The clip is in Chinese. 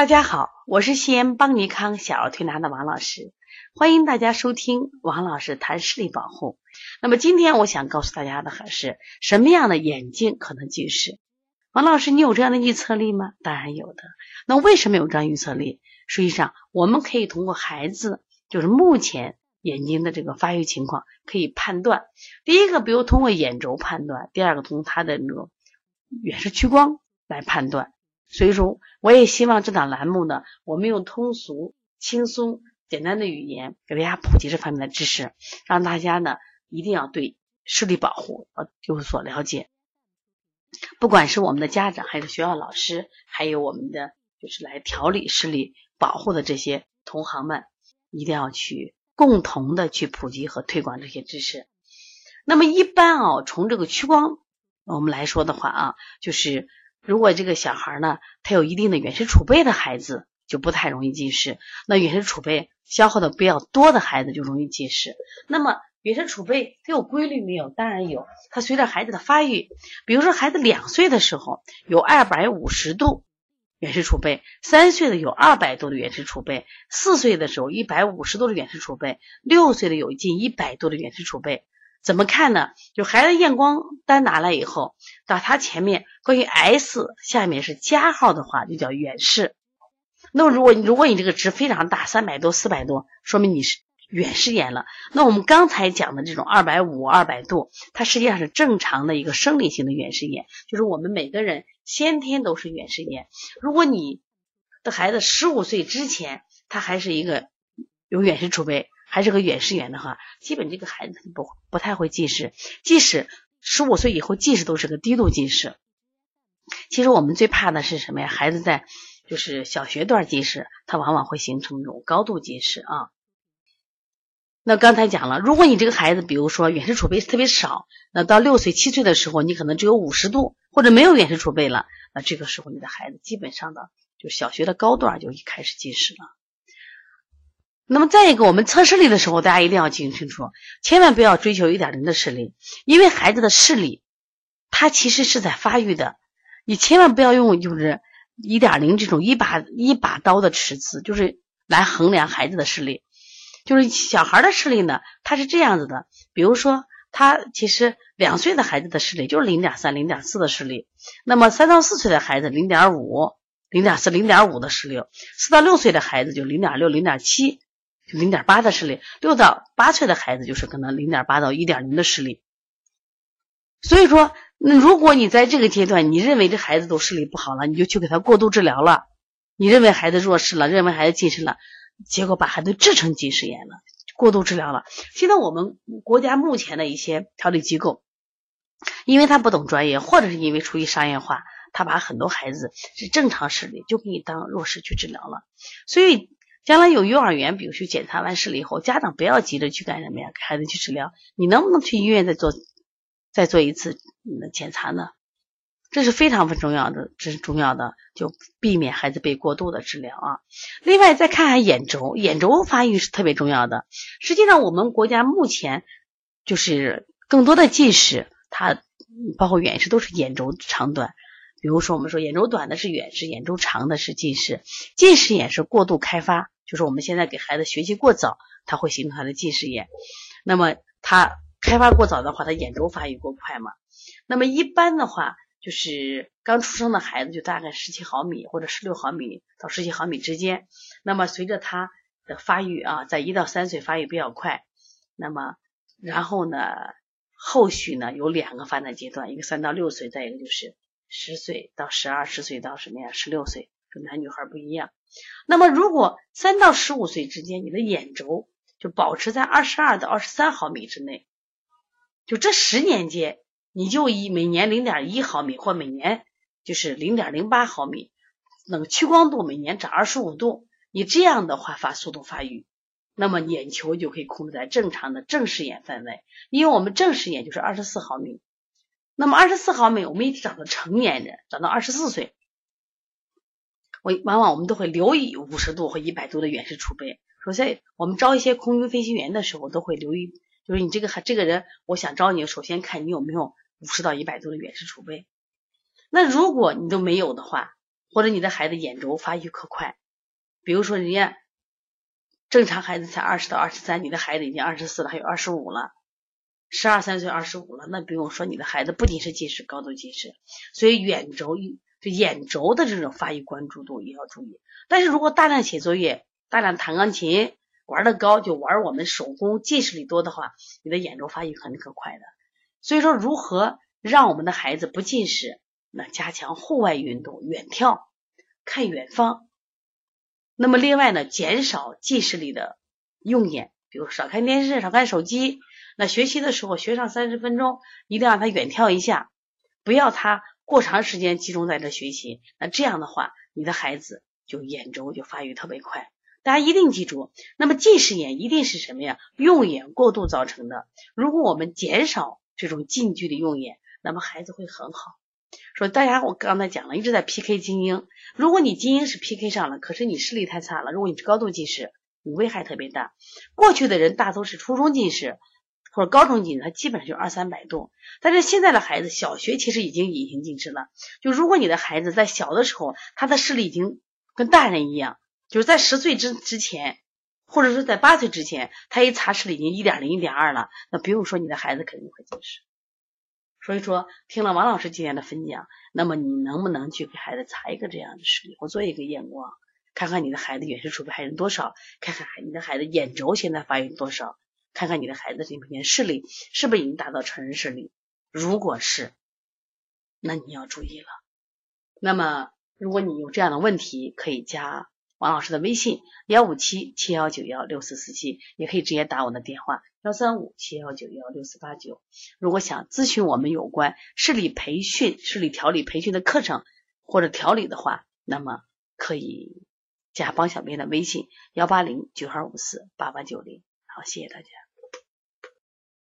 大家好，我是西安邦尼康小儿推拿的王老师，欢迎大家收听王老师谈视力保护。那么今天我想告诉大家的还是什么样的眼睛可能近视？王老师，你有这样的预测力吗？当然有的。那为什么有这样预测力？实际上，我们可以通过孩子就是目前眼睛的这个发育情况可以判断。第一个，比如通过眼轴判断；第二个，从他的那个远视屈光来判断。所以说，我也希望这档栏目呢，我们用通俗、轻松、简单的语言给大家普及这方面的知识，让大家呢一定要对视力保护呃有所了解。不管是我们的家长，还是学校老师，还有我们的就是来调理视力保护的这些同行们，一定要去共同的去普及和推广这些知识。那么一般啊，从这个屈光我们来说的话啊，就是。如果这个小孩呢，他有一定的远视储备的孩子，就不太容易近视。那远视储备消耗的比较多的孩子，就容易近视。那么远视储备它有规律没有？当然有。它随着孩子的发育，比如说孩子两岁的时候有二百五十度远视储备，三岁的有二百度的远视储备，四岁的时候一百五十度的远视储备，六岁的有近一百度的远视储备。怎么看呢？就孩子验光单拿来以后，到他前面关于 S 下面是加号的话，就叫远视。那如果如果你这个值非常大，三百多、四百多，说明你是远视眼了。那我们刚才讲的这种二百五、二百度，它实际上是正常的一个生理性的远视眼，就是我们每个人先天都是远视眼。如果你的孩子十五岁之前，他还是一个有远视储备。还是个远视眼的话，基本这个孩子不不太会近视，即使十五岁以后近视都是个低度近视。其实我们最怕的是什么呀？孩子在就是小学段近视，他往往会形成一种高度近视啊。那刚才讲了，如果你这个孩子，比如说远视储备特别少，那到六岁七岁的时候，你可能只有五十度或者没有远视储备了，那这个时候你的孩子基本上的就小学的高段就开始近视了。那么再一个，我们测视力的时候，大家一定要记清楚，千万不要追求一点零的视力，因为孩子的视力，它其实是在发育的，你千万不要用就是一点零这种一把一把刀的尺子，就是来衡量孩子的视力。就是小孩的视力呢，它是这样子的，比如说他其实两岁的孩子的视力就是零点三、零点四的视力，那么三到四岁的孩子零点五、零点四、零点五的视力，四到六岁的孩子就零点六、零点七。零点八的视力，六到八岁的孩子就是可能零点八到一点零的视力。所以说，那如果你在这个阶段，你认为这孩子都视力不好了，你就去给他过度治疗了。你认为孩子弱视了，认为孩子近视了，结果把孩子治成近视眼了，过度治疗了。现在我们国家目前的一些调理机构，因为他不懂专业，或者是因为出于商业化，他把很多孩子是正常视力就给你当弱视去治疗了，所以。将来有幼儿园，比如去检查完视力以后，家长不要急着去干什么呀？给孩子去治疗，你能不能去医院再做再做一次检查呢？这是非常非常重要的，这是重要的，就避免孩子被过度的治疗啊。另外再看看眼轴，眼轴发育是特别重要的。实际上，我们国家目前就是更多的近视，它包括远视都是眼轴长短。比如说，我们说眼轴短的是远视，眼轴长的是近视。近视眼是过度开发，就是我们现在给孩子学习过早，他会形成他的近视眼。那么他开发过早的话，他眼轴发育过快嘛？那么一般的话，就是刚出生的孩子就大概十七毫米或者十六毫米到十七毫米之间。那么随着他的发育啊，在一到三岁发育比较快，那么然后呢，后续呢有两个发展阶段，一个三到六岁，再一个就是。十岁到十二，十岁到什么呀？十六岁，说男女孩不一样。那么，如果三到十五岁之间，你的眼轴就保持在二十二到二十三毫米之内，就这十年间，你就以每年零点一毫米或每年就是零点零八毫米，那个屈光度每年长二十五度，你这样的话发速度发育，那么眼球就可以控制在正常的正视眼范围，因为我们正视眼就是二十四毫米。那么二十四毫米，我们一直长到成年人，长到二十四岁，我往往我们都会留意五十度和一百度的远视储备。首先，我们招一些空军飞行员的时候，都会留意，就是你这个这个人，我想招你，首先看你有没有五十到一百度的远视储备。那如果你都没有的话，或者你的孩子眼轴发育可快，比如说人家正常孩子才二十到二十三，你的孩子已经二十四了，还有二十五了，十二三岁二十五了，那不用说，你的孩子不仅是近视，高度近视，所以远轴就眼轴的这种发育关注度也要注意。但是如果大量写作业、大量弹钢琴、玩的高，就玩我们手工近视力多的话，你的眼轴发育肯定可快的。所以说，如何让我们的孩子不近视？那加强户外运动，远眺，看远方。那么另外呢，减少近视力的用眼，比如少看电视，少看手机。那学习的时候学上三十分钟，一定让他远眺一下，不要他过长时间集中在这学习。那这样的话，你的孩子就眼轴就发育特别快。大家一定记住，那么近视眼一定是什么呀？用眼过度造成的。如果我们减少这种近距离用眼，那么孩子会很好。说大家，我刚才讲了，一直在 PK 精英。如果你精英是 PK 上了，可是你视力太差了。如果你是高度近视，你危害特别大。过去的人大都是初中近视或者高中近视，他基本上就二三百度。但是现在的孩子，小学其实已经隐形近视了。就如果你的孩子在小的时候，他的视力已经跟大人一样，就是在十岁之之前，或者是在八岁之前，他一查视力已经一点零、一点二了，那不用说，你的孩子肯定会近视。所以说，听了王老师今天的分享，那么你能不能去给孩子查一个这样的视力，或做一个验光，看看你的孩子远视储备还剩多少，看看你的孩子眼轴现在发育多少，看看你的孩子这目前视力是不是已经达到成人视力？如果是，那你要注意了。那么，如果你有这样的问题，可以加。王老师的微信幺五七七幺九幺六四四七，也可以直接打我的电话幺三五七幺九幺六四八九。如果想咨询我们有关视力培训、视力调理培训的课程或者调理的话，那么可以加帮小编的微信幺八零九二五四八八九零。谢谢大家。